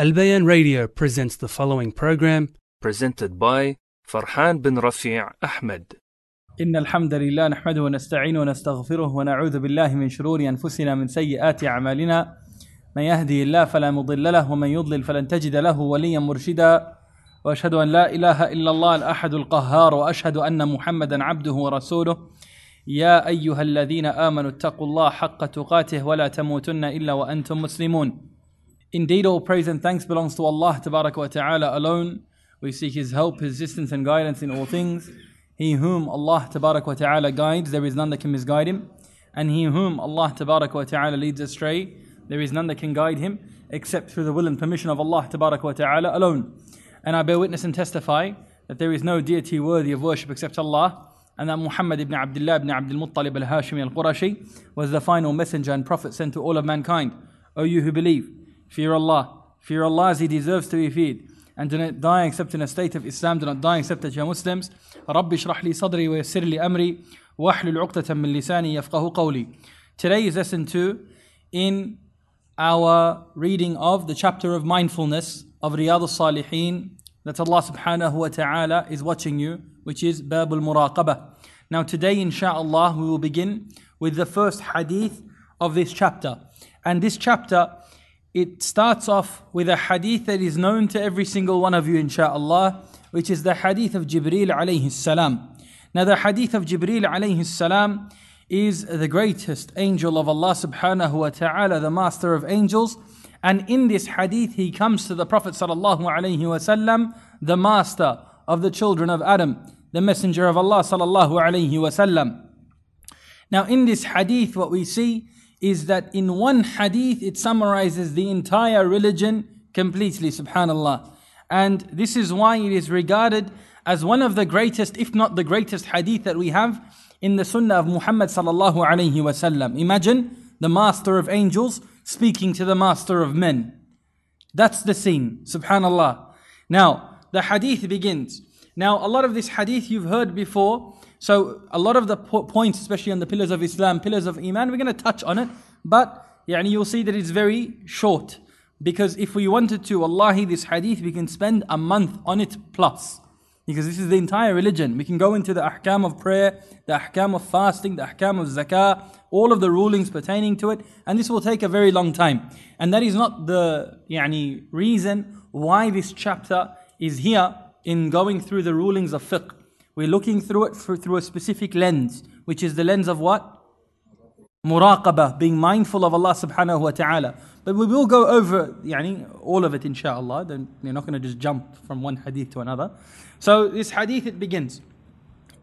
Al Bayan Radio presents the following program. Presented by Farhan bin Rafi' Ahmed. إن الحمد لله نحمده ونستعينه ونستغفره ونعوذ بالله من شرور أنفسنا من سيئات أعمالنا. من يهدي الله فلا مضل له ومن يضلل فلن تجد له وليا مرشدا. وأشهد أن لا إله إلا الله الأحد القهار وأشهد أن محمدا عبده ورسوله. يا أيها الذين آمنوا اتقوا الله حق تقاته ولا تموتن إلا وأنتم مسلمون. Indeed, all praise and thanks belongs to Allah wa Ta'ala alone. We seek His help, His assistance and guidance in all things. He whom Allah wa Ta'ala guides, there is none that can misguide him. And he whom Allah wa Ta'ala leads astray, there is none that can guide him except through the will and permission of Allah wa Ta'ala alone. And I bear witness and testify that there is no deity worthy of worship except Allah, and that Muhammad ibn Abdullah ibn Abdul Muttalib al Hashimi al Qurashi was the final messenger and prophet sent to all of mankind. O you who believe, fear Allah, fear Allah as He deserves to be feared, and do not die except in a state of Islam, do not die except that you are Muslims. رب اشرح لي صدري ويسر لي أمري واحلل عقدة من لساني يفقه قولي. Today is lesson 2 in our reading of the chapter of mindfulness of Riyadh al-Salihin that Allah subhanahu wa ta'ala is watching you, which is Bab al-Muraqabah. Now today insha'Allah we will begin with the first hadith of this chapter. And this chapter, it starts off with a hadith that is known to every single one of you insha'Allah, which is the hadith of Jibreel alayhi salam. Now the hadith of Jibreel alayhi salam is the greatest angel of Allah subhanahu wa ta'ala, the master of angels. And in this hadith, he comes to the Prophet sallallahu alaihi wasallam, the master of the children of Adam, the messenger of Allah sallallahu alaihi wasallam. Now, in this hadith, what we see is that in one hadith, it summarizes the entire religion completely, subhanallah. And this is why it is regarded as one of the greatest, if not the greatest hadith that we have in the sunnah of Muhammad sallallahu alaihi wasallam. Imagine the master of angels speaking to the master of men. That's the scene, subhanallah. Now, the hadith begins. Now, a lot of this hadith you've heard before. So, a lot of the po- points, especially on the pillars of Islam, pillars of Iman, we're going to touch on it. But, yani, you'll see that it's very short. Because if we wanted to, wallahi, this hadith, we can spend a month on it plus. Because this is the entire religion. We can go into the ahkam of prayer, the ahkam of fasting, the ahkam of zakah, all of the rulings pertaining to it, and this will take a very long time. And that is not the yani, reason why this chapter is here in going through the rulings of fiqh. We're looking through it for, through a specific lens, which is the lens of what? Muraqabah, being mindful of Allah subhanahu wa ta'ala. But we will go over yani, all of it inshallah. Then you're not going to just jump from one hadith to another. So this hadith it begins.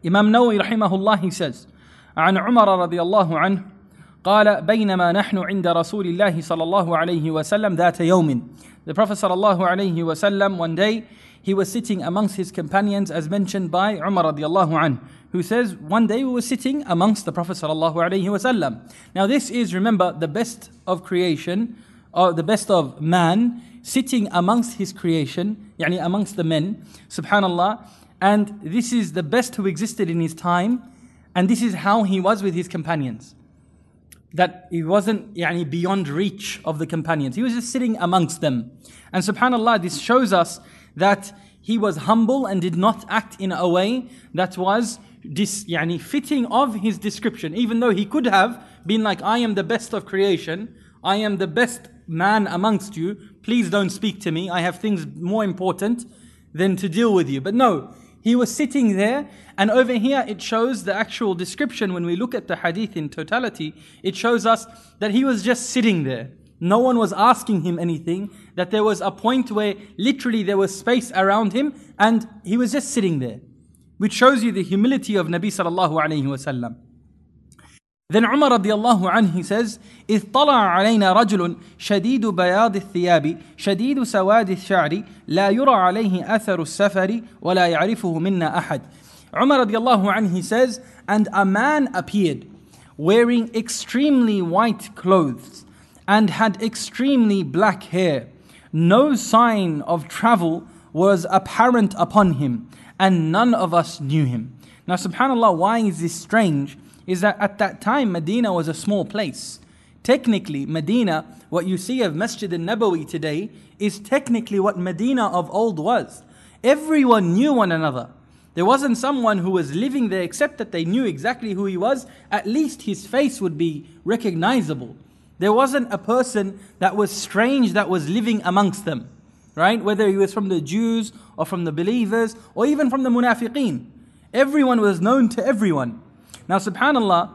Imam Nawawi rahimahullah he says, عن عمر رضي الله عنه قال بينما نحن عند رسول الله صلى الله عليه وسلم ذات يوم The Prophet صلى الله عليه وسلم one day he was sitting amongst his companions as mentioned by Umar رضي الله عنه who says one day we were sitting amongst the Prophet صلى الله عليه وسلم Now this is remember the best of creation or the best of man sitting amongst his creation يعني amongst the men subhanallah and this is the best who existed in his time and this is how he was with his companions. That he wasn't yani, beyond reach of the companions. He was just sitting amongst them. And subhanAllah, this shows us that he was humble and did not act in a way that was dis, yani, fitting of his description. Even though he could have been like, I am the best of creation, I am the best man amongst you, please don't speak to me, I have things more important than to deal with you. But no, he was sitting there, and over here it shows the actual description. When we look at the hadith in totality, it shows us that he was just sitting there. No one was asking him anything, that there was a point where literally there was space around him, and he was just sitting there. Which shows you the humility of Nabi sallallahu alayhi wasallam. Then Umar radiallahu anhu he says, إذ طلع علينا رجل شديد بياض الثياب شديد سواد الشعر لا يرى عليه أثر السفر ولا يعرفه منا أحد. Umar radiallahu anhu he says, and a man appeared wearing extremely white clothes and had extremely black hair. No sign of travel was apparent upon him, and none of us knew him. Now, subhanAllah, why is this strange? Is that at that time Medina was a small place. technically, Medina, what you see of Masjid al Nabawi today, is technically what Medina of old was. Everyone knew one another. There wasn't someone who was living there except that they knew exactly who he was. At least his face would be recognizable. There wasn't a person that was strange that was living amongst them, right? Whether he was from the Jews or from the believers or even from the munafiqeen. Everyone was known to everyone. Now, subhanAllah,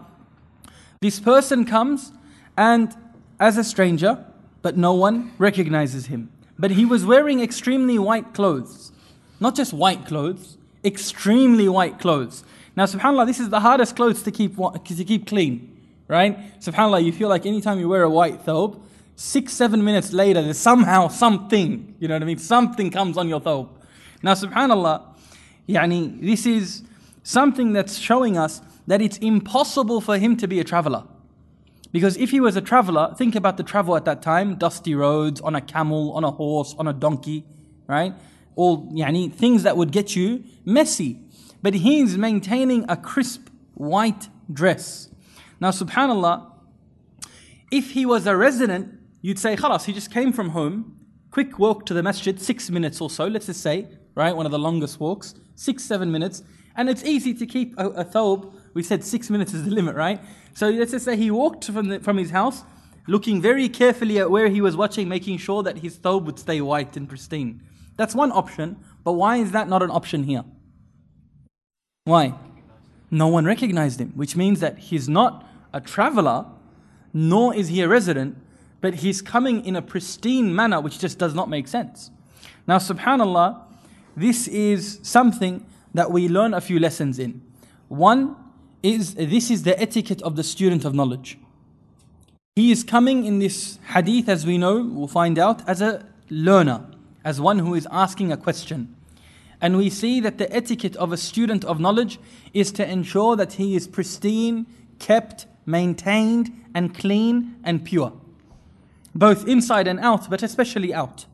this person comes and as a stranger, but no one recognizes him. But he was wearing extremely white clothes. Not just white clothes, extremely white clothes. Now, subhanAllah, this is the hardest clothes to keep, to keep clean right? SubhanAllah, you feel like anytime you wear a white thobe, six, seven minutes later, there's somehow something, you know what I mean? Something comes on your thobe. Now, subhanAllah, yani, this is something that's showing us that it's impossible for him to be a traveler. Because if he was a traveler, think about the travel at that time dusty roads, on a camel, on a horse, on a donkey, right? All yani, things that would get you messy. But he's maintaining a crisp white dress. Now, subhanAllah, if he was a resident, you'd say, khalas, he just came from home, quick walk to the masjid, six minutes or so, let's just say, right? One of the longest walks, six, seven minutes. And it's easy to keep a, a thobe. We said six minutes is the limit, right? So let's just say he walked from, the, from his house, looking very carefully at where he was watching, making sure that his thobe would stay white and pristine. That's one option, but why is that not an option here? Why? No one recognized him, which means that he's not a traveler, nor is he a resident, but he's coming in a pristine manner which just does not make sense. Now, subhanAllah, this is something that we learn a few lessons in. One is this is the etiquette of the student of knowledge. He is coming in this hadith, as we know, we'll find out, as a learner, as one who is asking a question. And we see that the etiquette of a student of knowledge is to ensure that he is pristine, kept, maintained and clean and pure. Both inside and out, but especially out.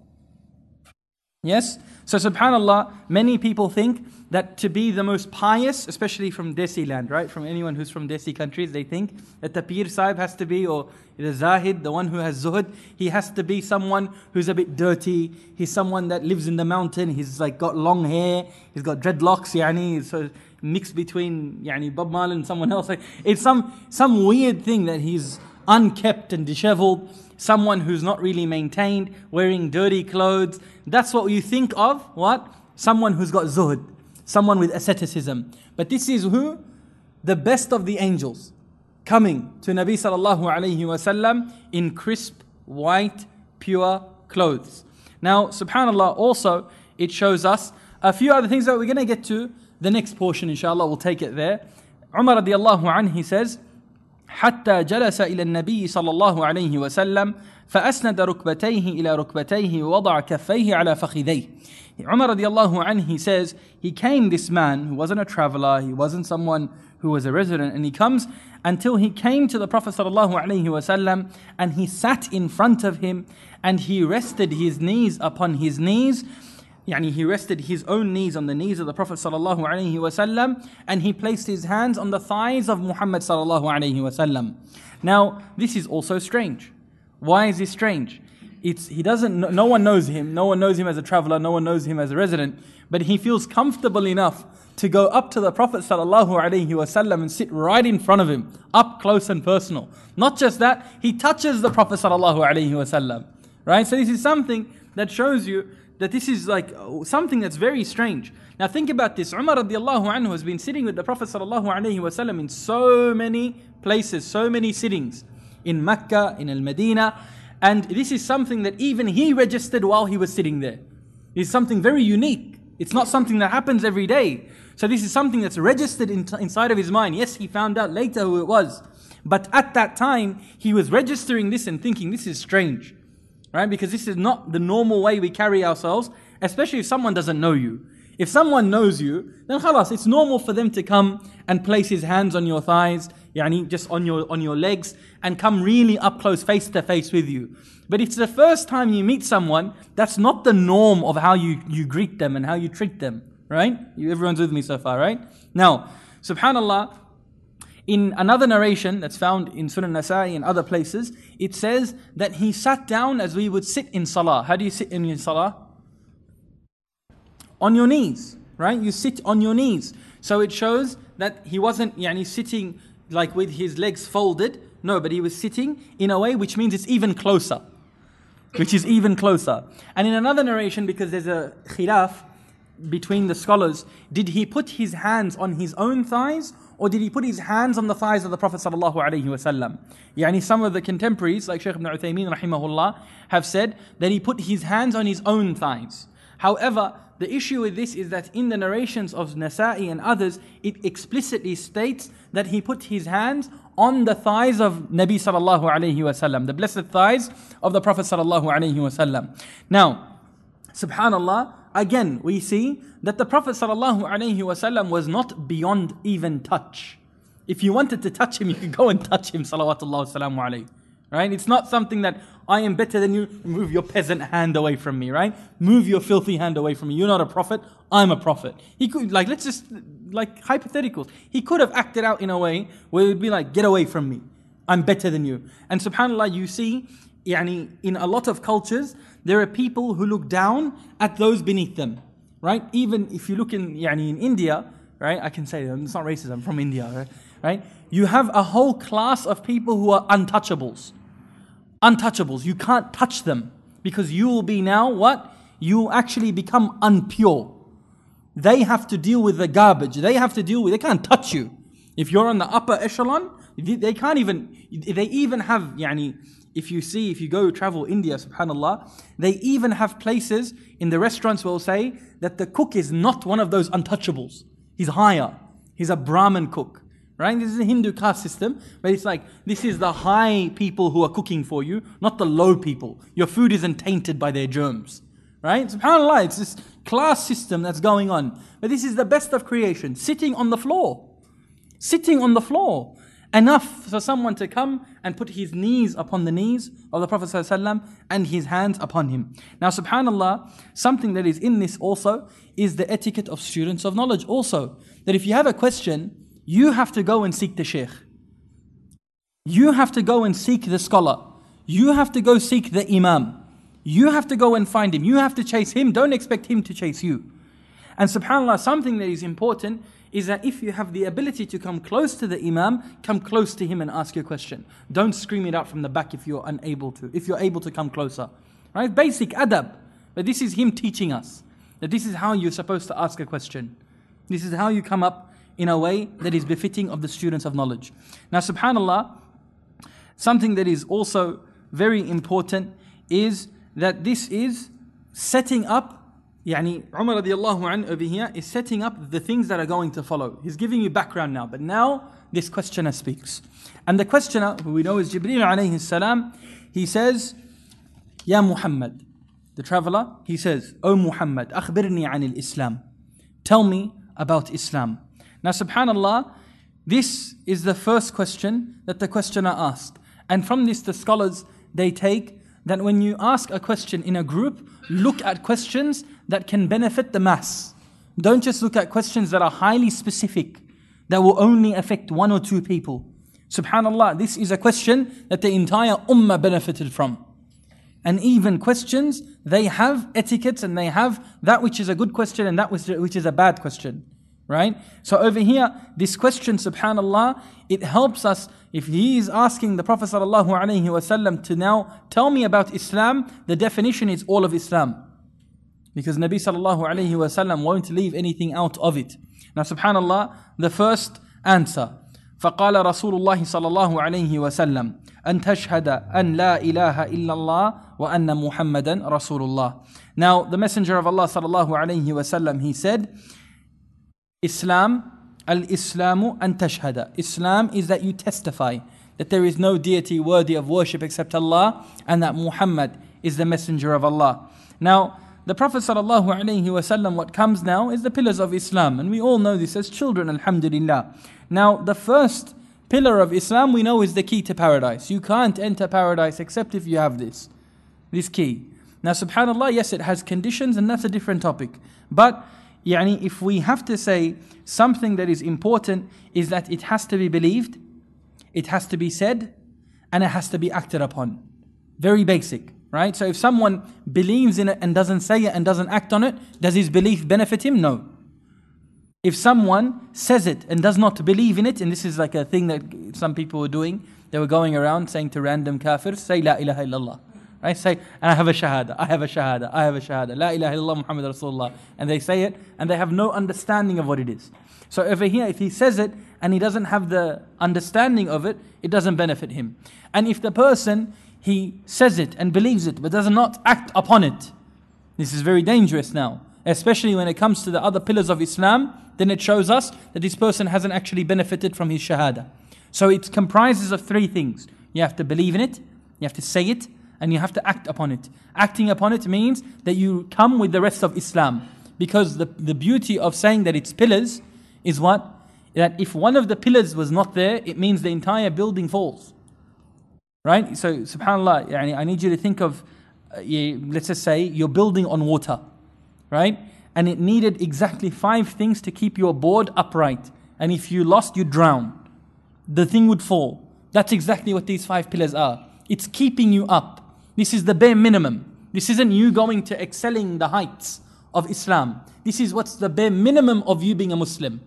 Yes? So, subhanAllah, many people think that to be the most pious, especially from Desi land, right? From anyone who's from Desi countries, they think that the Pir Sahib has to be, or the Zahid, the one who has Zuhud, he has to be someone who's a bit dirty. He's someone that lives in the mountain. He's like got long hair. He's got dreadlocks, yani. So mixed between yani, Bob Marley and someone else. Like, it's some, some weird thing that he's unkept and disheveled, someone who's not really maintained, wearing dirty clothes. That's what you think of, what? Someone who's got zuhud, someone with asceticism. But this is who? The best of the angels coming to Nabi sallallahu alayhi wasallam in crisp, white, pure clothes. Now, subhanAllah, also it shows us a few other things that we're going to get to the next portion, inshallah, we'll take it there. Umar radiallahu anhu, he says, حتى جلس إلى النبي صلى الله عليه وسلم فأسند ركبتيه إلى ركبتيه ووضع كفيه على فخذيه. Umar radiallahu anhu, he says, he came, this man, who wasn't a traveler, he wasn't someone who was a resident, and he comes until he came to the Prophet sallallahu alaihi wasallam and he sat in front of him and he rested his knees upon his knees Yani he rested his own knees on the knees of the Prophet sallallahu alaihi wasallam, and he placed his hands on the thighs of Muhammad sallallahu alaihi wasallam. Now, this is also strange. Why is this strange? It's, he doesn't, no one knows him, no one knows him as a traveler, no one knows him as a resident, but he feels comfortable enough to go up to the Prophet sallallahu and sit right in front of him, up close and personal. Not just that, he touches the Prophet sallallahu. Right? So this is something that shows you that this is like uh, something that's very strange. Now think about this. Umar radiallahu anhu has been sitting with the Prophet sallallahu in so many places, so many sittings. In Mecca, in Al-Medina. And this is something that even he registered while he was sitting there. It's something very unique. It's not something that happens every day. So this is something that's registered in, inside of his mind. Yes, he found out later who it was. But at that time, he was registering this and thinking, this is strange right? Because this is not the normal way we carry ourselves, especially if someone doesn't know you. If someone knows you, then khalas, it's normal for them to come and place his hands on your thighs, yani just on your on your legs, and come really up close, face to face with you. But it's the first time you meet someone, that's not the norm of how you, you greet them and how you treat them, right? You, everyone's with me so far, right? Now, subhanAllah, In another narration that's found in Sunan Nasa'i and other places, it says that he sat down as we would sit in salah. How do you sit in your salah? On your knees, right? You sit on your knees. So it shows that he wasn't yani, sitting like with his legs folded. No, but he was sitting in a way which means it's even closer. Which is even closer. And in another narration, because there's a khilaf between the scholars, did he put his hands on his own thighs or did he put his hands on the thighs of the Prophet sallallahu alaihi wasallam? Yani some of the contemporaries, like Shaykh ibn Uthaymeen rahimahullah, have said that he put his hands on his own thighs. However, the issue with this is that in the narrations of Nasa'i and others, it explicitly states that he put his hands on the thighs of Nabi sallallahu alaihi wasallam, the blessed thighs of the Prophet sallallahu alaihi wasallam. Now, subhanallah, again we see that the Prophet sallallahu alaihi wasallam was not beyond even touch. If you wanted to touch him, you could go and touch him, salawatullah wasallamu Right? It's not something that I am better than you. Move your peasant hand away from me, right? Move your filthy hand away from me. You're not a prophet. I'm a prophet. He could, like, let's just, like, hypotheticals. He could have acted out in a way where it would be like, get away from me. I'm better than you. And subhanAllah, you see, yani, in a lot of cultures, there are people who look down at those beneath them, right? Even if you look in, yani, in India, right? I can say that, it's not racism, I'm from India, right? right? You have a whole class of people who are untouchables untouchables. You can't touch them because you will be now what? You will actually become unpure. They have to deal with the garbage. They have to deal with, they can't touch you. If you're on the upper echelon, they can't even, they even have, yani, if you see, if you go travel India, subhanAllah, they even have places in the restaurants will say that the cook is not one of those untouchables. He's higher. He's a Brahmin cook. Right? This is a Hindu caste system, but it's like this is the high people who are cooking for you, not the low people. Your food isn't tainted by their germs. Right? SubhanAllah, it's this class system that's going on. But this is the best of creation, sitting on the floor. Sitting on the floor. Enough for someone to come and put his knees upon the knees of the Prophet and his hands upon him. Now, subhanAllah, something that is in this also is the etiquette of students of knowledge also. That if you have a question, you have to go and seek the sheikh. You have to go and seek the scholar. You have to go seek the imam. You have to go and find him. You have to chase him. Don't expect him to chase you. And subhanAllah, something that is important is that if you have the ability to come close to the imam, come close to him and ask your question. Don't scream it out from the back if you're unable to, if you're able to come closer. Right? Basic adab. But this is him teaching us that this is how you're supposed to ask a question. This is how you come up in a way that is befitting of the students of knowledge. Now, subhanAllah, something that is also very important is that this is setting up Yani Umar radiallahu an over here is setting up the things that are going to follow. He's giving you background now, but now this questioner speaks. And the questioner, who we know is Jibreel alayhi salam, he says, Ya Muhammad, the traveler, he says, O Muhammad, akhbirni anil Islam. Tell me about Islam. Now, subhanAllah, this is the first question that the questioner asked. And from this, the scholars they take that when you ask a question in a group, look at questions that can benefit the mass. Don't just look at questions that are highly specific, that will only affect one or two people. Subhanallah, this is a question that the entire ummah benefited from. And even questions, they have etiquettes and they have that which is a good question and that which is a bad question right? So over here, this question, subhanAllah, it helps us if he is asking the Prophet ﷺ to now tell me about Islam, the definition is all of Islam. Because Nabi sallallahu wasallam won't leave anything out of it. Now subhanAllah, the first answer. فقال رسول الله صلى الله عليه وسلم أن تشهد أن لا إله إلا الله وأن محمدا رسول الله. Now the Messenger of Allah صلى الله عليه وسلم he said Islam, al Islamu and tashhada. Islam is that you testify that there is no deity worthy of worship except Allah and that Muhammad is the messenger of Allah. Now, the Prophet ﷺ, what comes now is the pillars of Islam, and we all know this as children, Alhamdulillah. Now, the first pillar of Islam we know is the key to paradise. You can't enter paradise except if you have this, this key. Now, subhanAllah, yes, it has conditions, and that's a different topic. But if we have to say something that is important is that it has to be believed, it has to be said, and it has to be acted upon. Very basic, right? So if someone believes in it and doesn't say it and doesn't act on it, does his belief benefit him? No. If someone says it and does not believe in it, and this is like a thing that some people were doing, they were going around saying to random kafirs, say La ilaha illallah. Right? Say, and I have a shahada, I have a shahada, I have a shahada, La ilaha illallah Muhammad Rasulullah. And they say it and they have no understanding of what it is. So over here, if he says it and he doesn't have the understanding of it, it doesn't benefit him. And if the person, he says it and believes it but does not act upon it, this is very dangerous now. Especially when it comes to the other pillars of Islam, then it shows us that this person hasn't actually benefited from his shahada. So it comprises of three things. You have to believe in it, you have to say it, and you have to act upon it. Acting upon it means that you come with the rest of Islam. Because the, the beauty of saying that it's pillars is what? That if one of the pillars was not there, it means the entire building falls. Right? So, subhanAllah, I need you to think of, uh, let's just say, you're building on water. Right? And it needed exactly five things to keep your board upright. And if you lost, you drown. The thing would fall. That's exactly what these five pillars are. It's keeping you up. This is the bare minimum. This isn't you going to excelling the heights of Islam. This is what's the bare minimum of you being a Muslim.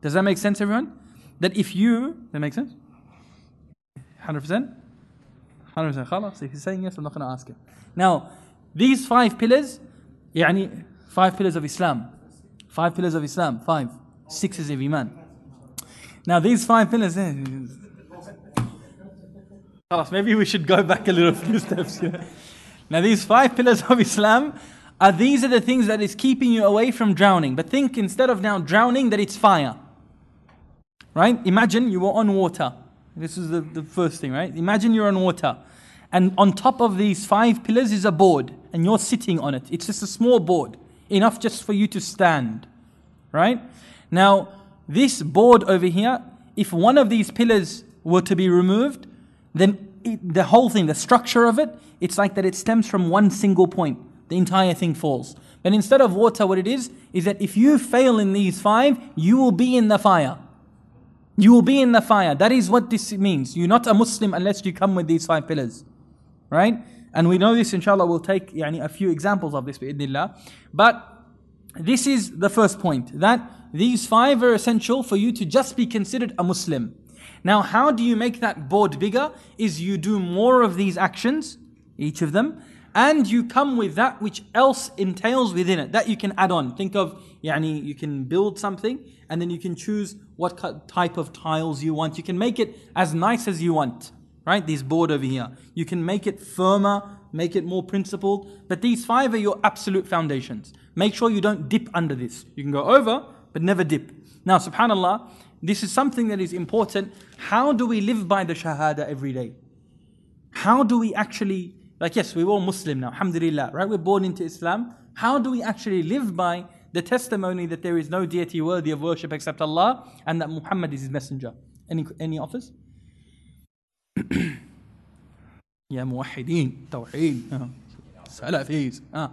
Does that make sense, everyone? That if you, that make sense? 100%? 100% خلاص, if he's saying yes, I'm not going to ask him. Now, these five pillars, يعني five pillars of Islam. Five pillars of Islam, five. Six is of Iman. Now, these five pillars, maybe we should go back a little few steps. Here. Now, these five pillars of Islam are these are the things that is keeping you away from drowning. But think instead of now drowning, that it's fire. Right? Imagine you were on water. This is the, the first thing, right? Imagine you're on water. And on top of these five pillars is a board, and you're sitting on it. It's just a small board, enough just for you to stand. Right? Now, this board over here, if one of these pillars were to be removed, then the whole thing, the structure of it, it's like that it stems from one single point. The entire thing falls. But instead of water, what it is, is that if you fail in these five, you will be in the fire. You will be in the fire. That is what this means. You're not a Muslim unless you come with these five pillars. Right? And we know this, inshallah, we'll take a few examples of this. But this is the first point, that these five are essential for you to just be considered a Muslim. Now, how do you make that board bigger? Is you do more of these actions, each of them, and you come with that which else entails within it that you can add on. Think of, yani, you can build something and then you can choose what type of tiles you want. You can make it as nice as you want, right? This board over here. You can make it firmer, make it more principled, but these five are your absolute foundations. Make sure you don't dip under this. You can go over, but never dip. Now, subhanAllah, this is something that is important. How do we live by the Shahada every day? How do we actually, like, yes, we're all Muslim now, Alhamdulillah, right? We're born into Islam. How do we actually live by the testimony that there is no deity worthy of worship except Allah and that Muhammad is his messenger? Any, any offers? يا موحدين توحيد سلفيز ah.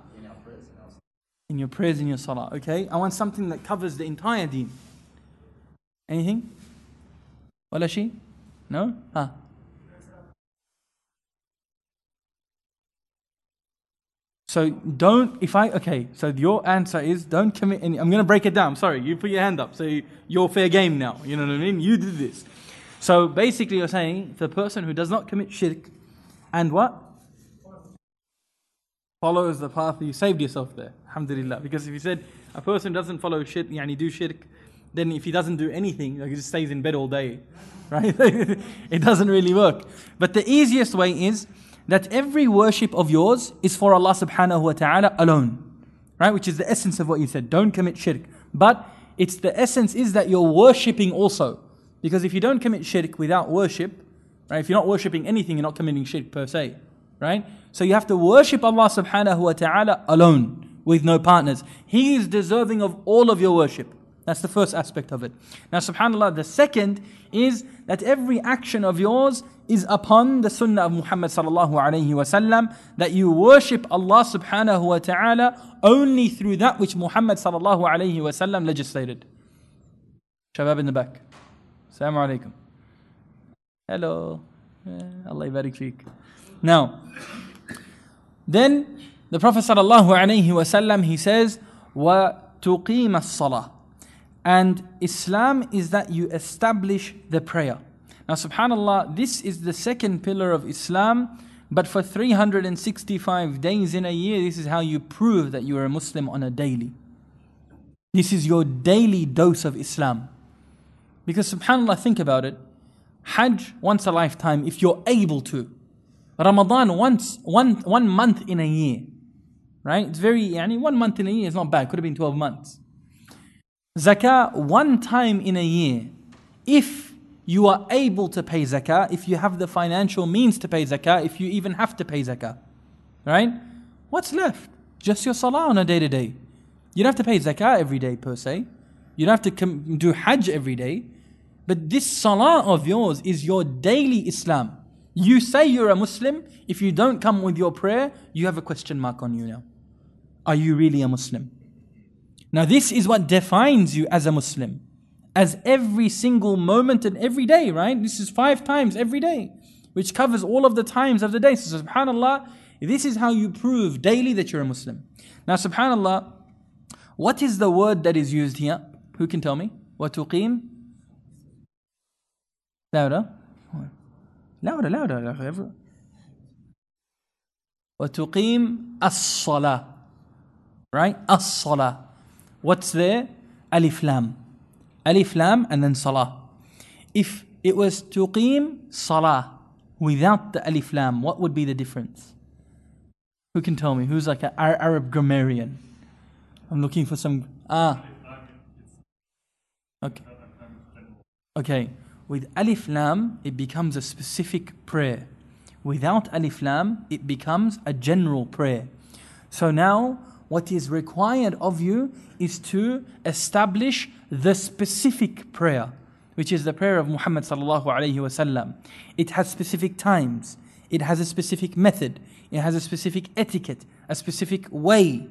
in your prayers in your salah okay I want something that covers the entire deen Anything? Wala she? No? Huh? So don't, if I, okay, so your answer is don't commit any, I'm going to break it down. Sorry, you put your hand up. So you're fair game now. You know what I mean? You did this. So basically, you're saying the person who does not commit shirk and what? Follows the path you saved yourself there. Alhamdulillah. Because if you said a person doesn't follow shirk, yani do shirk, then if he doesn't do anything, like he just stays in bed all day, right? it doesn't really work. But the easiest way is that every worship of yours is for Allah subhanahu wa ta'ala alone. Right? Which is the essence of what you said. Don't commit shirk. But it's the essence is that you're worshipping also. Because if you don't commit shirk without worship, right? If you're not worshipping anything, you're not committing shirk per se. Right? So you have to worship Allah subhanahu wa ta'ala alone with no partners. He is deserving of all of your worship. That's the first aspect of it. Now, subhanAllah, the second is that every action of yours is upon the sunnah of Muhammad sallallahu alayhi wasallam, that you worship Allah subhanahu wa ta'ala only through that which Muhammad sallallahu alayhi wasallam legislated. Shabab in the back. Assalamu alaikum. Hello. Eh, Allah barik fik. Now, then the Prophet sallallahu alayhi wasallam he says, وَتُقِيمَ الصَّلَاةِ and Islam is that you establish the prayer. Now, subhanAllah, this is the second pillar of Islam, but for 365 days in a year, this is how you prove that you are a Muslim on a daily. This is your daily dose of Islam. Because, subhanAllah, think about it. Hajj once a lifetime, if you're able to. Ramadan once, one, one month in a year. Right? It's very, yani, one month in a year is not bad. Could have been 12 months. Zakah one time in a year. If you are able to pay zakah, if you have the financial means to pay zakah, if you even have to pay zakah. Right? What's left? Just your salah on a day to day. You don't have to pay zakah every day per se. You don't have to com- do hajj every day. But this salah of yours is your daily Islam. You say you're a Muslim, if you don't come with your prayer, you have a question mark on you now. Are you really a Muslim? Now, this is what defines you as a Muslim. As every single moment and every day, right? This is five times every day, which covers all of the times of the day. So, subhanAllah, this is how you prove daily that you're a Muslim. Now, subhanAllah, what is the word that is used here? Who can tell me? وَتُقِيمُ Louder. Louder, louder. وتقيم الصلاة right الصلاة what's there? Alif lam. Alif lam and then salah. If it was tuqim salah without the alif lam what would be the difference? Who can tell me? Who's like an Arab grammarian? I'm looking for some ah. Okay. Okay. With alif lam, it becomes a specific prayer. Without alif lam, it becomes a general prayer. So now, what is required of you is to establish the specific prayer, which is the prayer of Muhammad sallallahu alaihi wasallam. It has specific times. It has a specific method. It has a specific etiquette, a specific way.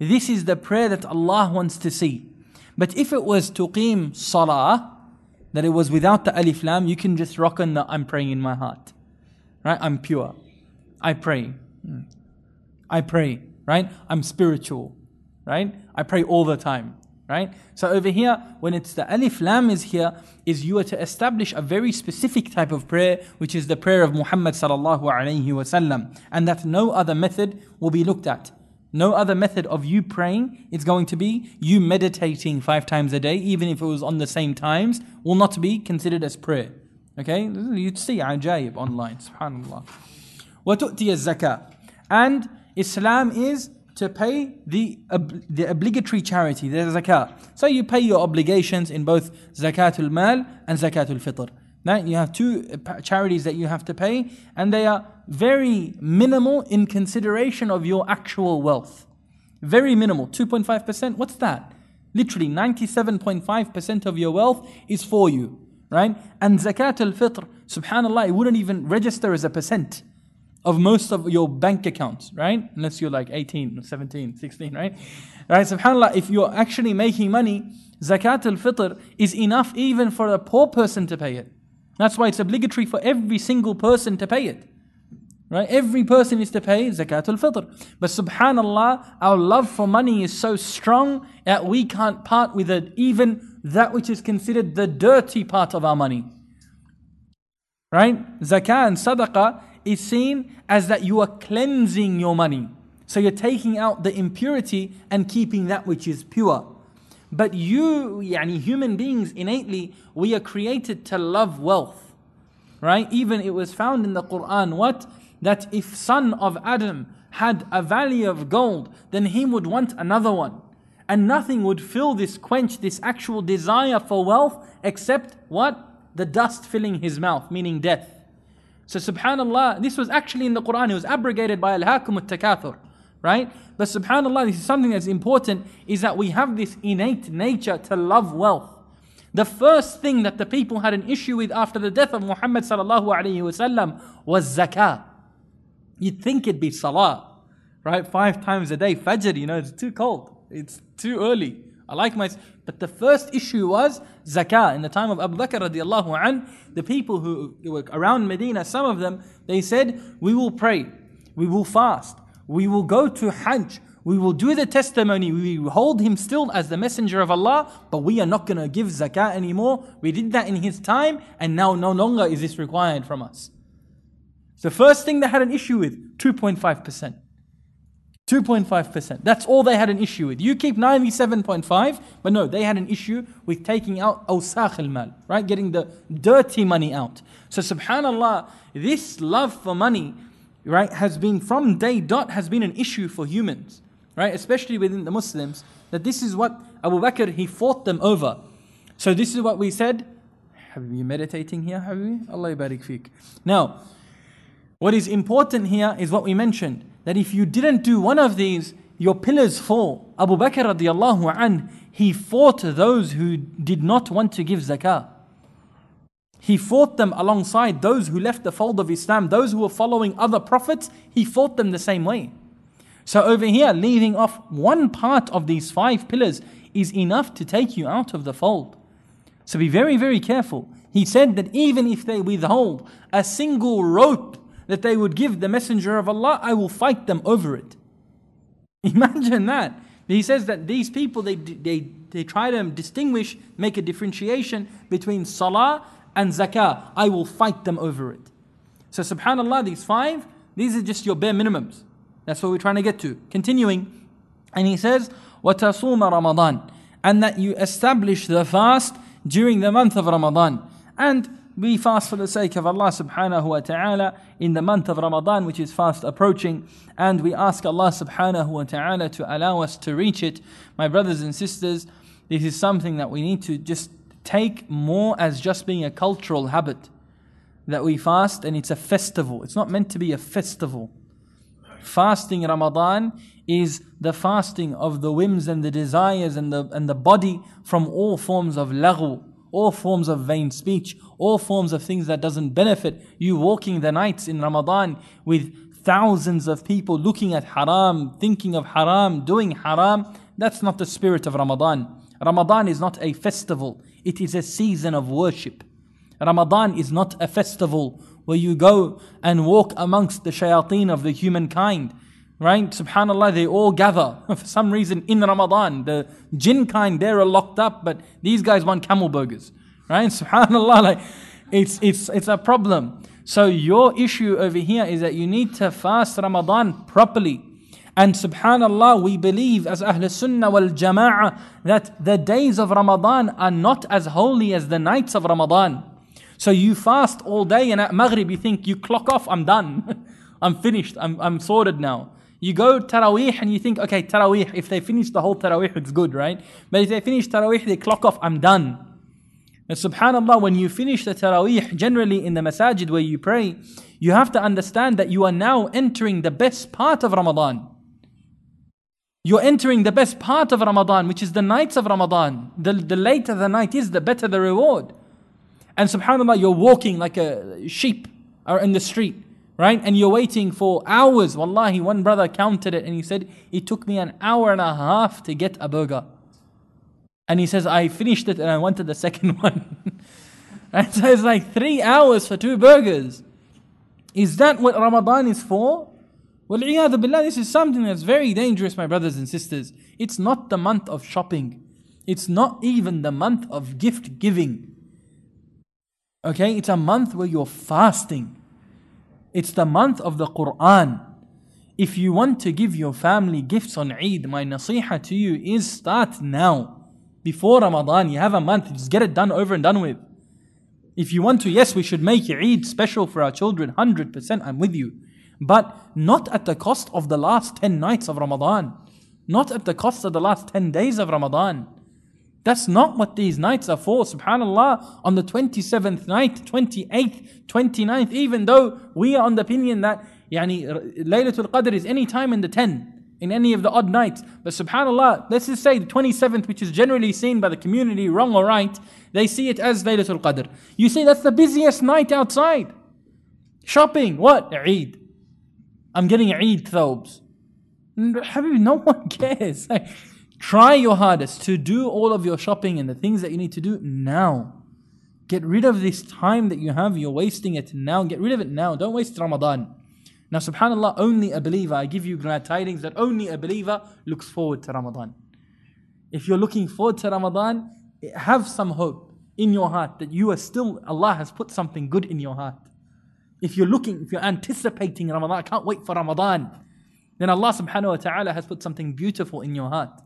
This is the prayer that Allah wants to see. But if it was tuqim salah, that it was without the alif lam, you can just rock on the I'm praying in my heart. Right? I'm pure. I pray. Hmm. I pray Right? I'm spiritual. Right? I pray all the time. Right? So over here, when it's the alif lam is here, is you are to establish a very specific type of prayer, which is the prayer of Muhammad sallallahu alaihi wasallam, and that no other method will be looked at. No other method of you praying is going to be you meditating five times a day, even if it was on the same times, will not be considered as prayer. Okay? You'd see ajaib online, subhanAllah. وَتُؤْتِيَ الزَّكَاةِ And Islam is to pay the, the obligatory charity, the zakat. So you pay your obligations in both zakatul mal and zakatul fitr. Right? You have two uh, charities that you have to pay, and they are very minimal in consideration of your actual wealth. Very minimal, 2.5%. What's that? Literally, 97.5% of your wealth is for you, right? And zakat al fitr, subhanAllah, it wouldn't even register as a percent of most of your bank accounts, right? Unless you're like 18, 17, 16, right? Right, subhanAllah, if you're actually making money, zakat al fitr is enough even for a poor person to pay it. That's why it's obligatory for every single person to pay it. Right? Every person is to pay zakat al fitr. But subhanallah, our love for money is so strong that we can't part with it, even that which is considered the dirty part of our money. Right? Zakah and sadaqah is seen as that you are cleansing your money. So you're taking out the impurity and keeping that which is pure. But you, yani human beings innately, we are created to love wealth. Right? Even it was found in the Quran what? That if son of Adam had a valley of gold, then he would want another one. And nothing would fill this, quench this actual desire for wealth except what? The dust filling his mouth, meaning death. So subhanAllah, this was actually in the Quran, it was abrogated by Al-Hakum al-Takathur. right? But subhanAllah, this is something that's important is that we have this innate nature to love wealth. The first thing that the people had an issue with after the death of Muhammad sallallahu alaihi wasallam was zakah. You'd think it'd be salah, right? Five times a day, fajr, you know, it's too cold. It's too early. I like my, but the first issue was zakah. In the time of Abu Bakr radiallahu an, the people who were around Medina, some of them, they said, we will pray, we will fast, we will go to Hajj, we will do the testimony, we hold him still as the messenger of Allah, but we are not going to give zakah anymore. We did that in his time, and now no longer is this required from us. The first thing they had an issue with 2.5%. 2.5%. That's all they had an issue with. You keep 97.5, but no, they had an issue with taking out awsakh al-mal, right? Getting the dirty money out. So subhanallah, this love for money, right, has been from day dot has been an issue for humans right? Especially within the Muslims, that this is what Abu Bakr, he fought them over. So this is what we said. Have you meditating here, Habibi? Allah barik fik. Now, what is important here is what we mentioned, that if you didn't do one of these, your pillars fall. Abu Bakr radiallahu an, he fought those who did not want to give zakah. He fought them alongside those who left the fold of Islam, those who were following other prophets, he fought them the same way. So over here, leaving off one part of these five pillars is enough to take you out of the fold. So be very, very careful. He said that even if they withhold a single rope that they would give the Messenger of Allah, I will fight them over it. Imagine that. He says that these people, they, they, they try to distinguish, make a differentiation between salah and zakah. I will fight them over it. So subhanAllah, these five, these are just your bare minimums. That's what we're trying to get to. Continuing, and he says, وَتَصُومَ Ramadan, and that you establish the fast during the month of Ramadan. And we fast for the sake of Allah subhanahu wa ta'ala in the month of Ramadan, which is fast approaching. And we ask Allah subhanahu wa ta'ala to allow us to reach it. My brothers and sisters, this is something that we need to just take more as just being a cultural habit. That we fast and it's a festival. It's not meant to be a festival. Fasting Ramadan is the fasting of the whims and the desires and the, and the body from all forms of laghu, all forms of vain speech, all forms of things that doesn't benefit. You walking the nights in Ramadan with thousands of people looking at haram, thinking of haram, doing haram. That's not the spirit of Ramadan. Ramadan is not a festival, it is a season of worship. Ramadan is not a festival where you go and walk amongst the shayateen of the humankind. Right? Subhanallah, they all gather for some reason in Ramadan. The jinn kind, they're locked up, but these guys want camel burgers. Right? Subhanallah, like it's it's it's a problem. So your issue over here is that you need to fast Ramadan properly. And subhanallah, we believe as Ahl Sunnah wal Jama'ah that the days of Ramadan are not as holy as the nights of Ramadan. So you fast all day and at Maghrib you think you clock off, I'm done. I'm finished, I'm, I'm sorted now. You go Taraweeh and you think, okay, Taraweeh, if they finish the whole Taraweeh, it's good, right? But if they finish Taraweeh, they clock off, I'm done. And subhanAllah, when you finish the Taraweeh, generally in the masajid where you pray, you have to understand that you are now entering the best part of Ramadan. You're entering the best part of Ramadan, which is the nights of Ramadan. The, the later the night is, the better the reward. And subhanAllah, you're walking like a sheep or in the street, right? And you're waiting for hours. Wallahi, one brother counted it and he said, It took me an hour and a half to get a burger. And he says, I finished it and I wanted the second one. and so it's like three hours for two burgers. Is that what Ramadan is for? Well, billah, this is something that's very dangerous, my brothers and sisters. It's not the month of shopping. It's not even the month of gift giving. Okay, it's a month where you're fasting. It's the month of the Quran. If you want to give your family gifts on Eid, my nasiha to you is start now. Before Ramadan, you have a month, just get it done over and done with. If you want to, yes, we should make Eid special for our children, 100%, I'm with you. But not at the cost of the last 10 nights of Ramadan. Not at the cost of the last 10 days of Ramadan. That's not what these nights are for. Subhanallah, on the 27th night, 28th, 29th, even though we are on the opinion that yani, Laylatul Qadr is any time in the 10. in any of the odd nights. But subhanAllah, let's just say the 27th, which is generally seen by the community, wrong or right, they see it as Laylatul Qadr. You see, that's the busiest night outside. Shopping, what? Eid. I'm getting Eid thobes. No one cares. Try your hardest to do all of your shopping and the things that you need to do now. Get rid of this time that you have. You're wasting it now. Get rid of it now. Don't waste Ramadan. Now, subhanAllah, only a believer, I give you glad tidings that only a believer looks forward to Ramadan. If you're looking forward to Ramadan, have some hope in your heart that you are still, Allah has put something good in your heart. If you're looking, if you're anticipating Ramadan, I can't wait for Ramadan, then Allah subhanahu wa ta'ala has put something beautiful in your heart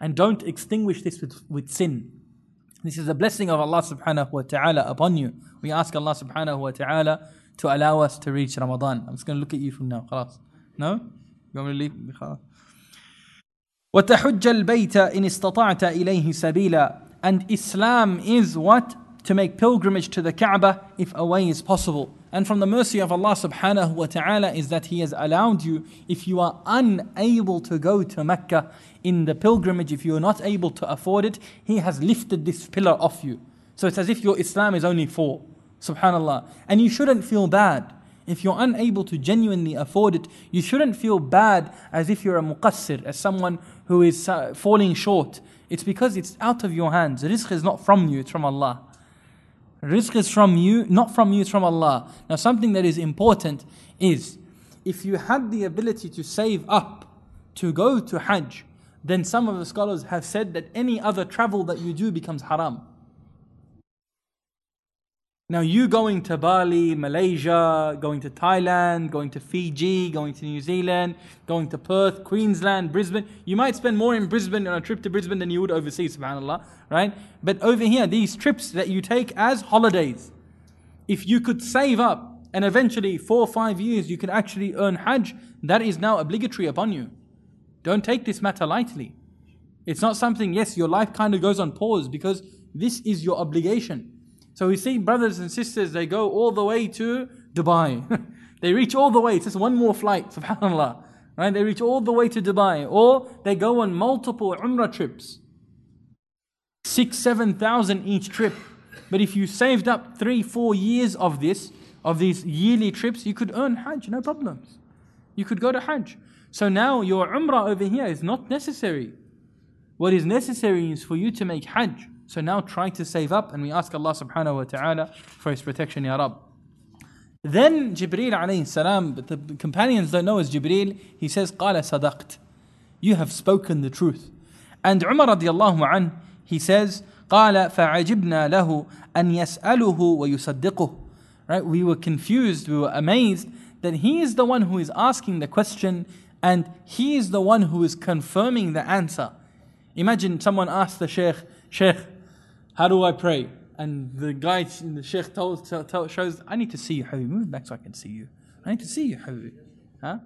And don't extinguish this with, with sin. This is a blessing of Allah subhanahu wa ta'ala upon you. We ask Allah subhanahu wa ta'ala to allow us to reach Ramadan. I'm just going to look at you from now. خلاص. No? You want me to leave? خلاص. وتحج البيت إن استطعت إليه سبيلا and Islam is what? To make pilgrimage to the Kaaba if a way is possible. And from the mercy of Allah subhanahu wa ta'ala is that He has allowed you, if you are unable to go to Mecca in the pilgrimage, if you are not able to afford it, He has lifted this pillar off you. So it's as if your Islam is only four. Subhanallah. And you shouldn't feel bad. If you're unable to genuinely afford it, you shouldn't feel bad as if you're a muqassir, as someone who is uh, falling short. It's because it's out of your hands. Rizq is not from you, it's from Allah. Rizq is from you, not from you, it's from Allah. Now, something that is important is if you had the ability to save up to go to Hajj, then some of the scholars have said that any other travel that you do becomes haram. Now, you going to Bali, Malaysia, going to Thailand, going to Fiji, going to New Zealand, going to Perth, Queensland, Brisbane, you might spend more in Brisbane on a trip to Brisbane than you would overseas, subhanAllah, right? But over here, these trips that you take as holidays, if you could save up and eventually four or five years you can actually earn Hajj, that is now obligatory upon you. Don't take this matter lightly. It's not something, yes, your life kind of goes on pause because this is your obligation. So we see brothers and sisters, they go all the way to Dubai. they reach all the way, it's just one more flight, subhanAllah. Right? They reach all the way to Dubai. Or they go on multiple Umrah trips. Six, seven thousand each trip. But if you saved up three, four years of this, of these yearly trips, you could earn Hajj, no problems. You could go to Hajj. So now your Umrah over here is not necessary. What is necessary is for you to make Hajj. So now try to save up and we ask Allah subhanahu wa ta'ala for His protection, Ya Rab. Then Jibreel alayhi salam, but the companions don't know as Jibreel, he says, قال صدقت. You have spoken the truth. And Umar radiallahu anh, he says, قال فعجبنا له أن يسأله ويصدقه. Right? We were confused, we were amazed that he is the one who is asking the question and he is the one who is confirming the answer. Imagine someone asks the Sheikh, Sheikh, how do I pray? And the guy, in the Sheikh told, tell, shows, I need to see you, Habib. Move back so I can see you. I need to see you, Habib. Huh?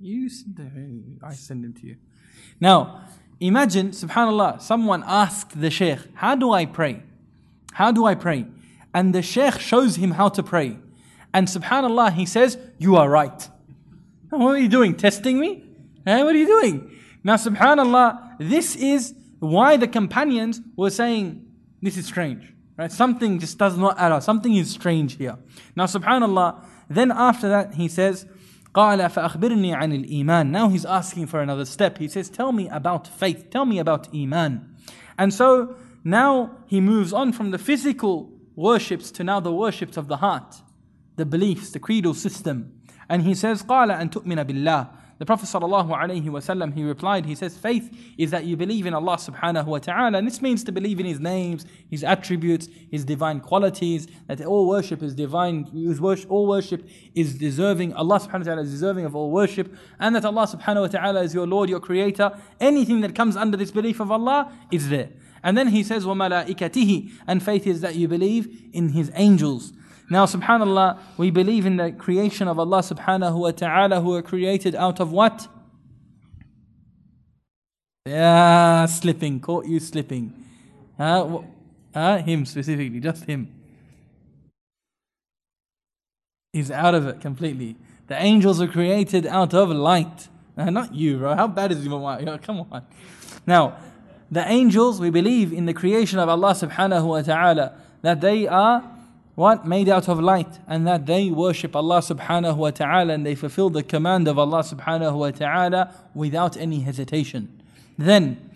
You, send I send him to you. Now, imagine, subhanAllah, someone asked the Sheikh, How do I pray? How do I pray? And the Sheikh shows him how to pray. And subhanAllah, he says, You are right. What are you doing? Testing me? Hey, what are you doing? Now, subhanAllah, this is why the companions were saying, this is strange. Right? Something just does not add up. Something is strange here. Now, subhanAllah, then after that, he says, قال فأخبرني عن الإيمان. Now he's asking for another step. He says, Tell me about faith. Tell me about Iman. And so now he moves on from the physical worships to now the worships of the heart, the beliefs, the creedal system. And he says, قال أن تؤمن بالله the Prophet ﷺ, he replied, he says, faith is that you believe in Allah subhanahu wa ta'ala. And this means to believe in His names, His attributes, His divine qualities, that all worship is divine, all worship is deserving, Allah subhanahu wa ta'ala is deserving of all worship, and that Allah subhanahu wa ta'ala is your Lord, your Creator. Anything that comes under this belief of Allah is there. And then he says, وَمَلَائِكَتِهِ And faith is that you believe in His angels. Now, subhanAllah, we believe in the creation of Allah subhanahu wa ta'ala who are created out of what? Yeah, slipping, caught you slipping. Uh, uh, him specifically, just him. He's out of it completely. The angels are created out of light. Uh, not you, bro. How bad is your mind? Come on. Now, the angels, we believe in the creation of Allah subhanahu wa ta'ala, that they are what? Made out of light, and that they worship Allah subhanahu wa ta'ala and they fulfill the command of Allah subhanahu wa ta'ala without any hesitation. Then,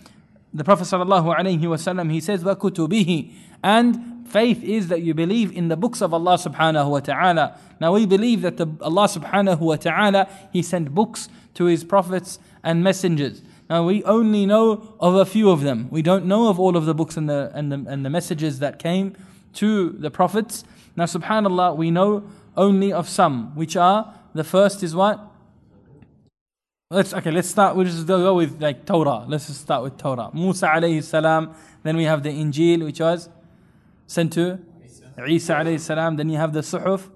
the Prophet sallallahu alayhi wasallam, he says, وَكُتُبِهِ And faith is that you believe in the books of Allah subhanahu wa ta'ala. Now we believe that the, Allah subhanahu wa ta'ala, He sent books to His prophets and messengers. Now we only know of a few of them. We don't know of all of the books and the, and the, and the messages that came to the prophets. now, subhanAllah, we know only of some, which are the first is what? Let's okay. Let's start. We'll just go with like Torah. Let's just start with Torah. Musa alayhi salam. Then we have the Injil, which was sent to Isa alayhi salam. Then you have the Suhuf.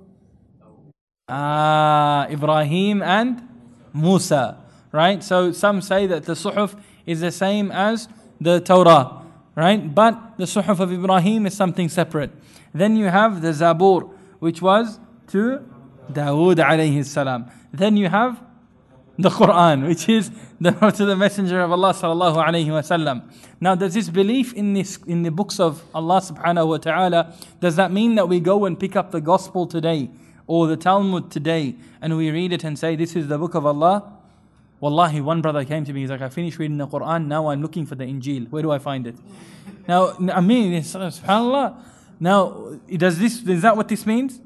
Ah, Ibrahim and Musa. Right. So some say that the Suhuf is the same as the Torah right? But the Suhuf of Ibrahim is something separate. Then you have the Zabur, which was to Dawood alayhi salam. Then you have the Quran, which is the, to the Messenger of Allah sallallahu alayhi wasallam. Now, does this belief in this in the books of Allah subhanahu wa taala does that mean that we go and pick up the Gospel today or the Talmud today and we read it and say this is the book of Allah? Wallahi, one brother came to me, he's like, I finished reading the Quran, now I'm looking for the Injil. Where do I find it? Now, I mean, subhanAllah. Now, does this, is that what this means?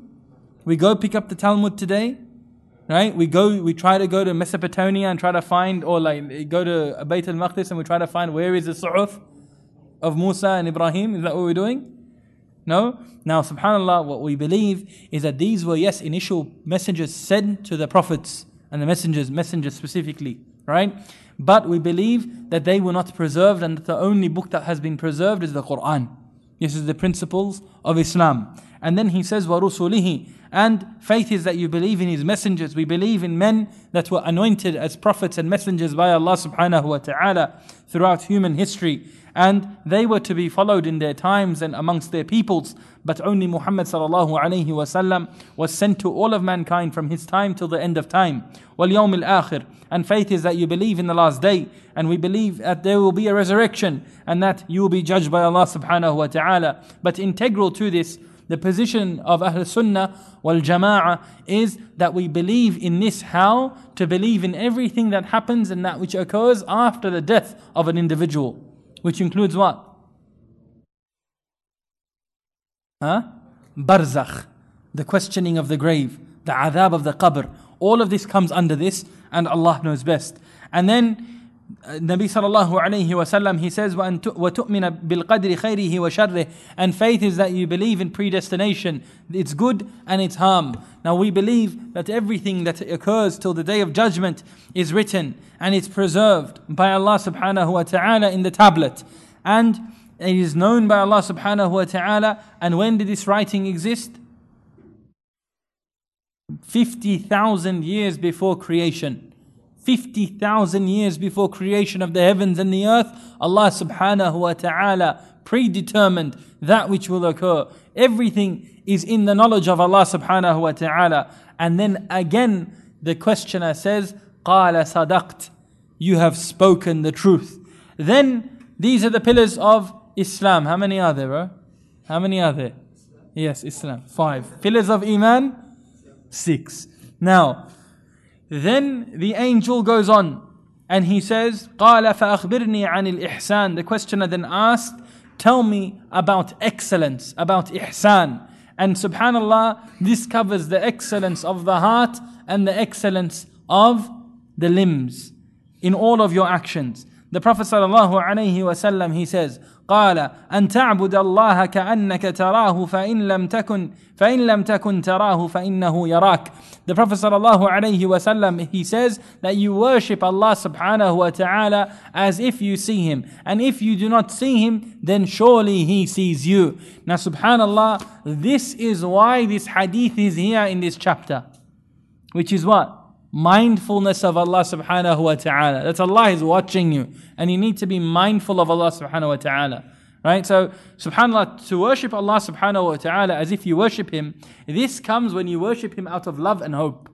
We go pick up the Talmud today, right? We go, we try to go to Mesopotamia and try to find, or like go to Bayt al Maqdis and we try to find where is the Su'uf of Musa and Ibrahim. Is that what we're doing? No? Now, subhanAllah, what we believe is that these were, yes, initial messengers sent to the prophets and the messengers, messengers specifically, right? But we believe that they were not preserved and that the only book that has been preserved is the Quran. This is the principles of Islam. And then he says, وَرُسُلِهِ And faith is that you believe in his messengers. We believe in men that were anointed as prophets and messengers by Allah subhanahu wa ta'ala throughout human history and they were to be followed in their times and amongst their peoples but only Muhammad sallallahu alaihi wasallam was sent to all of mankind from his time till the end of time وَالْيَوْمِ الْآخِرِ and faith is that you believe in the last day and we believe that there will be a resurrection and that you will be judged by Allah subhanahu wa ta'ala but integral to this the position of Ahl Sunnah wal Jama'ah is that we believe in this how to believe in everything that happens and that which occurs after the death of an individual which includes what? huh? barzakh, the questioning of the grave, the adhab of the qabr. All of this comes under this, and Allah knows best. And then uh, Nabi sallallahu alayhi wasallam he says, وَتُؤْمِنَ بِالْقَدْرِ خَيْرِهِ وَشَرِّهِ And faith is that you believe in predestination, it's good and it's harm. Now we believe that everything that occurs till the day of judgment is written and it's preserved by Allah subhanahu wa ta'ala in the tablet. And it is known by Allah subhanahu wa ta'ala and when did this writing exist 50,000 years before creation 50,000 years before creation of the heavens and the earth, Allah subhanahu wa ta'ala predetermined that which will occur. Everything is in the knowledge of Allah subhanahu wa ta'ala. And then again, the questioner says, قَالَ صَدَقْتَ You have spoken the truth. Then, these are the pillars of Islam. How many are there, bro? How many are there? Yes, Islam. Five. Pillars of Iman? Six. Now, then the angel goes on and he says, قال فأخبرني عن الإحسان. The questioner then asked, Tell me about excellence, about ihsan. And subhanAllah, this covers the excellence of the heart and the excellence of the limbs in all of your actions. The Prophet sallallahu alaihi wasallam he says, قال أن تعبد الله كأنك تراه فإن لم تكن فإن لم تكن تراه فإنه يراك. The Prophet sallallahu alaihi wasallam he says that you worship Allah subhanahu wa ta'ala as if you see him and if you do not see him then surely he sees you. Now subhanallah this is why this hadith is here in this chapter which is what? mindfulness of Allah subhanahu wa ta'ala. That Allah is watching you. And you need to be mindful of Allah subhanahu wa ta'ala. Right? So, subhanAllah, to worship Allah subhanahu wa ta'ala as if you worship Him, this comes when you worship Him out of love and hope.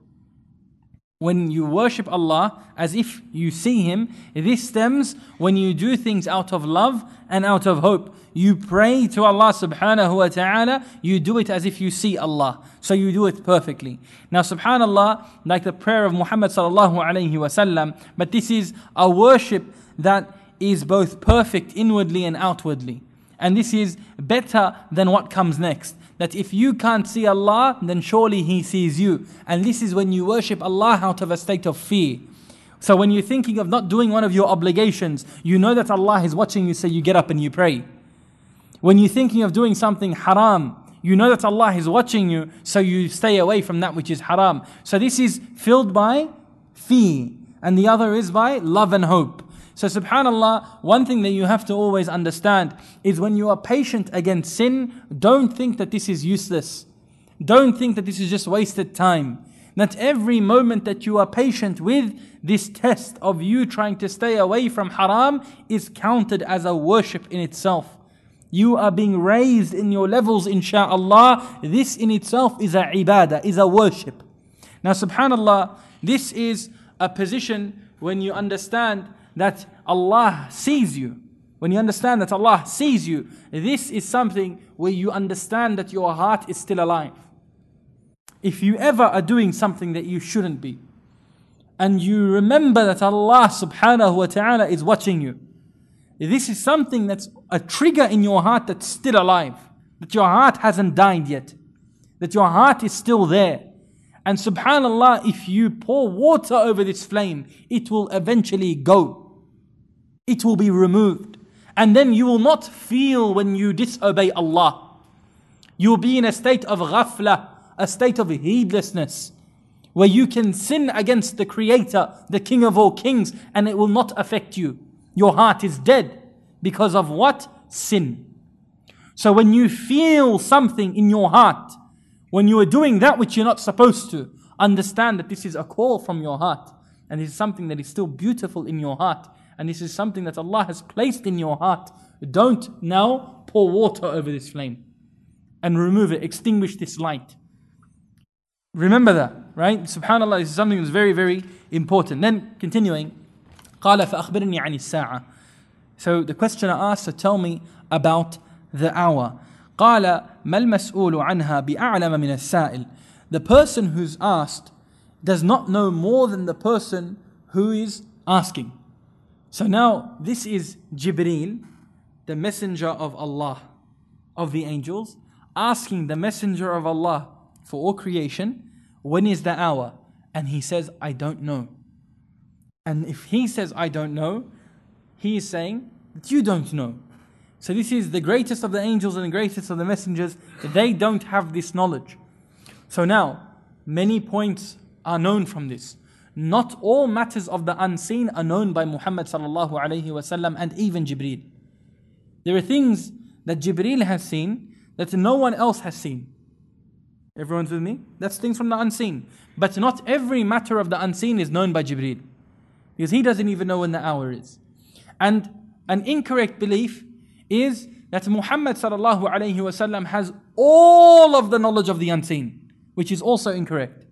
When you worship Allah as if you see Him, this stems when you do things out of love and out of hope. You pray to Allah subhanahu wa ta'ala, you do it as if you see Allah. So you do it perfectly. Now, subhanAllah, like the prayer of Muhammad sallallahu alayhi wasallam, but this is a worship that is both perfect inwardly and outwardly. And this is better than what comes next that if you can't see Allah, then surely He sees you. And this is when you worship Allah out of a state of fear. So when you're thinking of not doing one of your obligations, you know that Allah is watching you, so you get up and you pray. When you're thinking of doing something haram, you know that Allah is watching you, so you stay away from that which is haram. So this is filled by fear, and the other is by love and hope. So, subhanAllah, one thing that you have to always understand is when you are patient against sin, don't think that this is useless. Don't think that this is just wasted time. That every moment that you are patient with this test of you trying to stay away from haram is counted as a worship in itself. You are being raised in your levels, insha'Allah. This in itself is a ibadah, is a worship. Now, subhanAllah, this is a position when you understand that Allah sees you, when you understand that Allah sees you, this is something where you understand that your heart is still alive. If you ever are doing something that you shouldn't be, and you remember that Allah subhanahu wa ta'ala is watching you, this is something that's a trigger in your heart that's still alive, that your heart hasn't died yet, that your heart is still there. And subhanAllah, if you pour water over this flame, it will eventually go it will be removed. And then you will not feel when you disobey Allah. You will be in a state of ghafla, a state of heedlessness, where you can sin against the Creator, the King of all kings, and it will not affect you. Your heart is dead because of what? Sin. So when you feel something in your heart, when you are doing that which you're not supposed to, understand that this is a call from your heart. And this is something that is still beautiful in your heart and this is something that Allah has placed in your heart. Don't now pour water over this flame and remove it, extinguish this light. Remember that, right? Subhanallah, this is something that's very, very important. Then continuing, قال فأخبرني عن الساعة. So the questioner asked, so tell me about the hour. قال ما المسؤول عنها بأعلم من السائل. The person who's asked does not know more than the person who is asking. So now this is Jibreel, the messenger of Allah, of the angels, asking the messenger of Allah for all creation, when is the hour? And he says, I don't know. And if he says, I don't know, he is saying that you don't know. So this is the greatest of the angels and the greatest of the messengers. that They don't have this knowledge. So now, many points are known from this. Not all matters of the unseen are known by Muhammad sallallahu alaihi wasallam and even Jibreel. There are things that Jibreel has seen that no one else has seen. Everyone's with me? That's things from the unseen. But not every matter of the unseen is known by Jibreel. Because he doesn't even know when the hour is. And an incorrect belief is that Muhammad sallallahu alaihi wasallam has all of the knowledge of the unseen, which is also incorrect.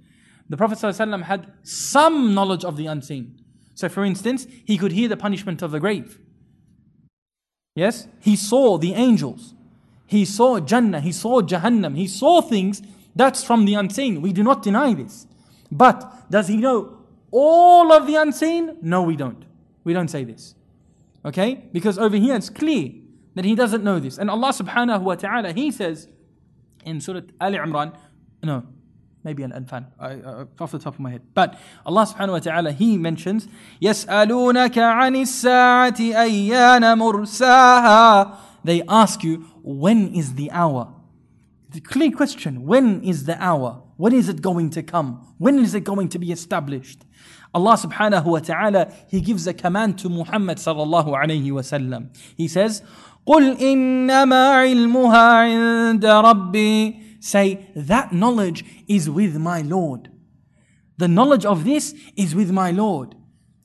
The Prophet ﷺ had some knowledge of the unseen. So, for instance, he could hear the punishment of the grave. Yes? He saw the angels. He saw Jannah. He saw Jahannam. He saw things that's from the unseen. We do not deny this. But does he know all of the unseen? No, we don't. We don't say this. Okay? Because over here it's clear that he doesn't know this. And Allah subhanahu wa ta'ala, He says in Surah Al Imran, no, maybe an Anfal, I, uh, off the top of my head. But Allah subhanahu wa ta'ala, He mentions, يَسْأَلُونَكَ عَنِ السَّاعَةِ أَيَّانَ مُرْسَاهَا They ask you, when is the hour? The clear question, when is the hour? When is it going to come? When is it going to be established? Allah subhanahu wa ta'ala, He gives a command to Muhammad sallallahu alayhi wa sallam. He says, قُلْ إِنَّمَا عِلْمُهَا عِندَ رَبِّي Say, that knowledge is with my Lord. The knowledge of this is with my Lord.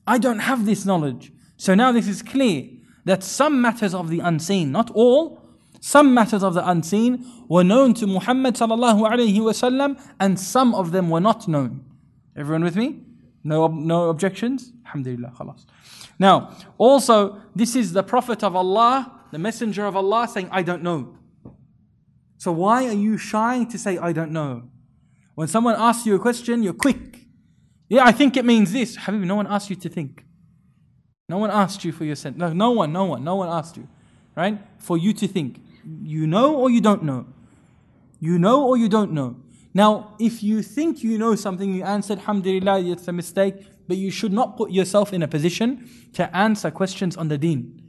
I don't have this knowledge. So now this is clear that some matters of the unseen, not all, some matters of the unseen were known to Muhammad and some of them were not known. Everyone with me? No, no objections? Alhamdulillah, khalas. Now, also, this is the Prophet of Allah, the Messenger of Allah saying, I don't know. So why are you shy to say, I don't know? When someone asks you a question, you're quick. Yeah, I think it means this. Habib, no one asked you to think. No one asked you for your sense. No, no one, no one, no one asked you, right? For you to think. You know or you don't know. You know or you don't know. Now, if you think you know something, you answered, Alhamdulillah, it's a mistake, but you should not put yourself in a position to answer questions on the deen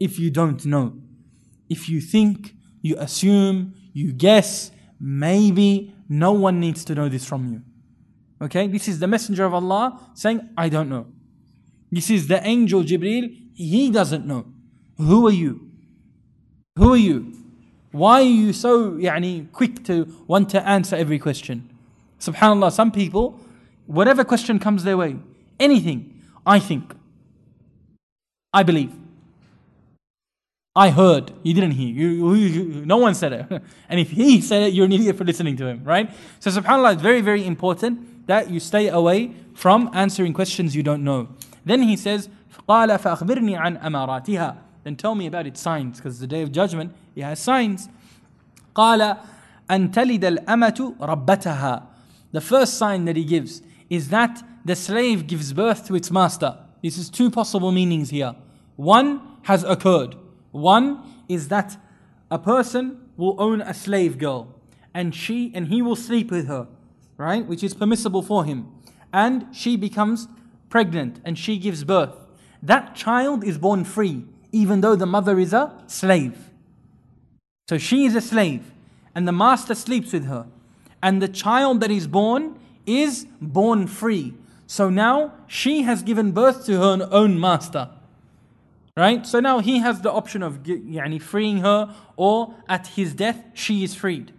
if you don't know. If you think, you assume, you guess, maybe, no one needs to know this from you. Okay, this is the Messenger of Allah saying, I don't know. This is the angel Jibril, he doesn't know. Who are you? Who are you? Why are you so yani, quick to want to answer every question? SubhanAllah, some people, whatever question comes their way, anything, I think, I believe. I heard, you didn't hear, you, you, you, no one said it. and if he said it, you're an idiot for listening to him, right? So subhanAllah, it's very, very important that you stay away from answering questions you don't know. Then he says, قال فأخبرني عن أماراتها Then tell me about its signs, because the day of judgment, it has signs. قال أن تلد الأمة ربتها The first sign that he gives is that the slave gives birth to its master. This is two possible meanings here. One has occurred. One is that a person will own a slave girl and she and he will sleep with her, right? Which is permissible for him. And she becomes pregnant and she gives birth. That child is born free, even though the mother is a slave. So she is a slave, and the master sleeps with her. And the child that is born is born free. So now she has given birth to her own master. Right? So now he has the option of freeing her, or at his death, she is freed.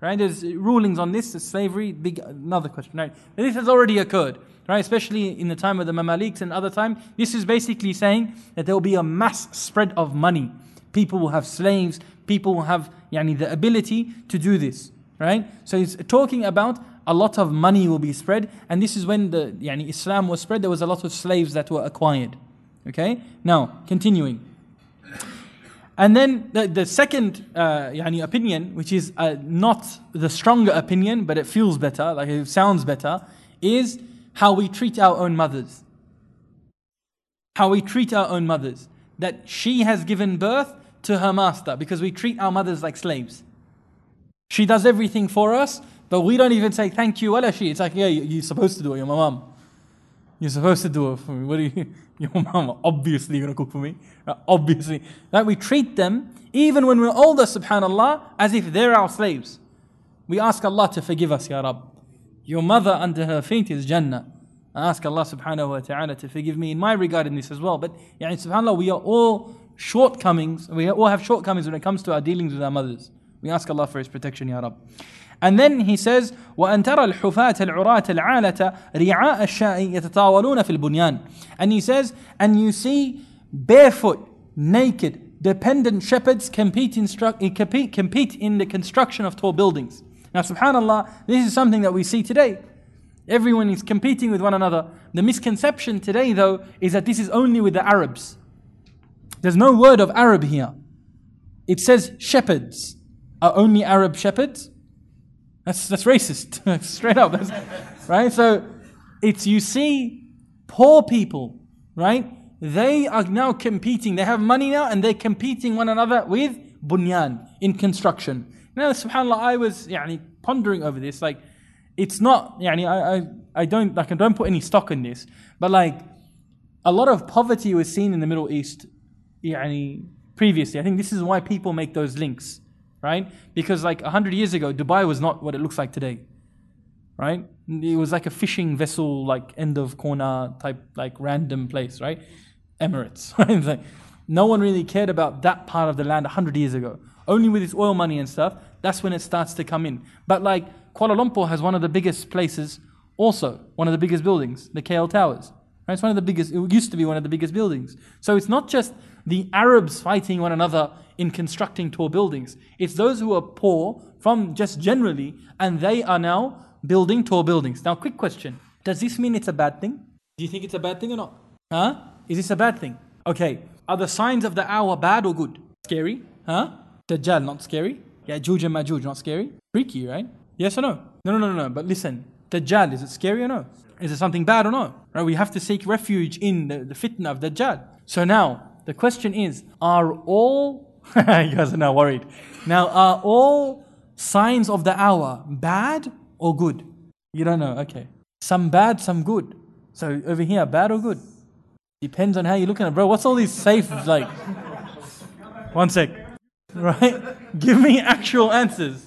Right? There's rulings on this, slavery, big another question. Right? But this has already occurred. Right? Especially in the time of the Mamaliks and other time. This is basically saying that there will be a mass spread of money. People will have slaves, people will have yani, the ability to do this. Right? So he's talking about a lot of money will be spread, and this is when the yani, Islam was spread, there was a lot of slaves that were acquired. Okay? Now, continuing. And then the, the second uh, yani opinion, which is uh, not the stronger opinion, but it feels better, like it sounds better, is how we treat our own mothers. How we treat our own mothers. That she has given birth to her master because we treat our mothers like slaves. She does everything for us, but we don't even say thank you, wala she. It's like, yeah, you're supposed to do it, you're my mom. You're supposed to do it for me. What are you? Your mom obviously you're gonna cook for me. Obviously. Like we treat them, even when we're older, subhanAllah, as if they're our slaves. We ask Allah to forgive us, Ya Rab. Your mother under her feet is Jannah. I ask Allah subhanahu wa ta'ala to forgive me in my regard in this as well. But yani, subhanAllah, we are all shortcomings. We all have shortcomings when it comes to our dealings with our mothers. We ask Allah for His protection, Ya Rab. And then he says, وأن ترى الحفاة العراة العالة رعاء الشاء يتطاولون في البنيان. And he says, and you see barefoot, naked, dependent shepherds compete in, compete, compete in the construction of tall buildings. Now, subhanAllah, this is something that we see today. Everyone is competing with one another. The misconception today, though, is that this is only with the Arabs. There's no word of Arab here. It says shepherds. Are only Arab shepherds? That's, that's racist, straight up. That's, right? So it's, you see, poor people, right? They are now competing. They have money now and they're competing one another with bunyan in construction. Now, subhanAllah, I was يعني, pondering over this. Like, it's not, يعني, I, I, I don't, like, I don't put any stock in this, but like, a lot of poverty was seen in the Middle East يعني, previously. I think this is why people make those links right? Because like 100 years ago, Dubai was not what it looks like today, right? It was like a fishing vessel, like end of corner type, like random place, right? Emirates, right? like, no one really cared about that part of the land 100 years ago. Only with its oil money and stuff, that's when it starts to come in. But like Kuala Lumpur has one of the biggest places, also one of the biggest buildings, the KL Towers. Right? It's one of the biggest, it used to be one of the biggest buildings. So it's not just the Arabs fighting one another in constructing tall buildings. It's those who are poor from just generally, and they are now building tall buildings. Now, quick question Does this mean it's a bad thing? Do you think it's a bad thing or not? Huh? Is this a bad thing? Okay. Are the signs of the hour bad or good? Scary? Huh? Dajjal, not scary? Ya'juj and Ma'juj, not scary? Freaky, right? Yes or no? No, no, no, no, no. But listen, Dajjal, is it scary or no? Is it something bad or no? Right? We have to seek refuge in the, the fitna of Dajjal. So now, the question is, are all, you guys are now worried. Now, are all signs of the hour bad or good? You don't know, okay. Some bad, some good. So over here, bad or good? Depends on how you're looking at it. Bro, what's all these safe, like, one sec. Right? Give me actual answers.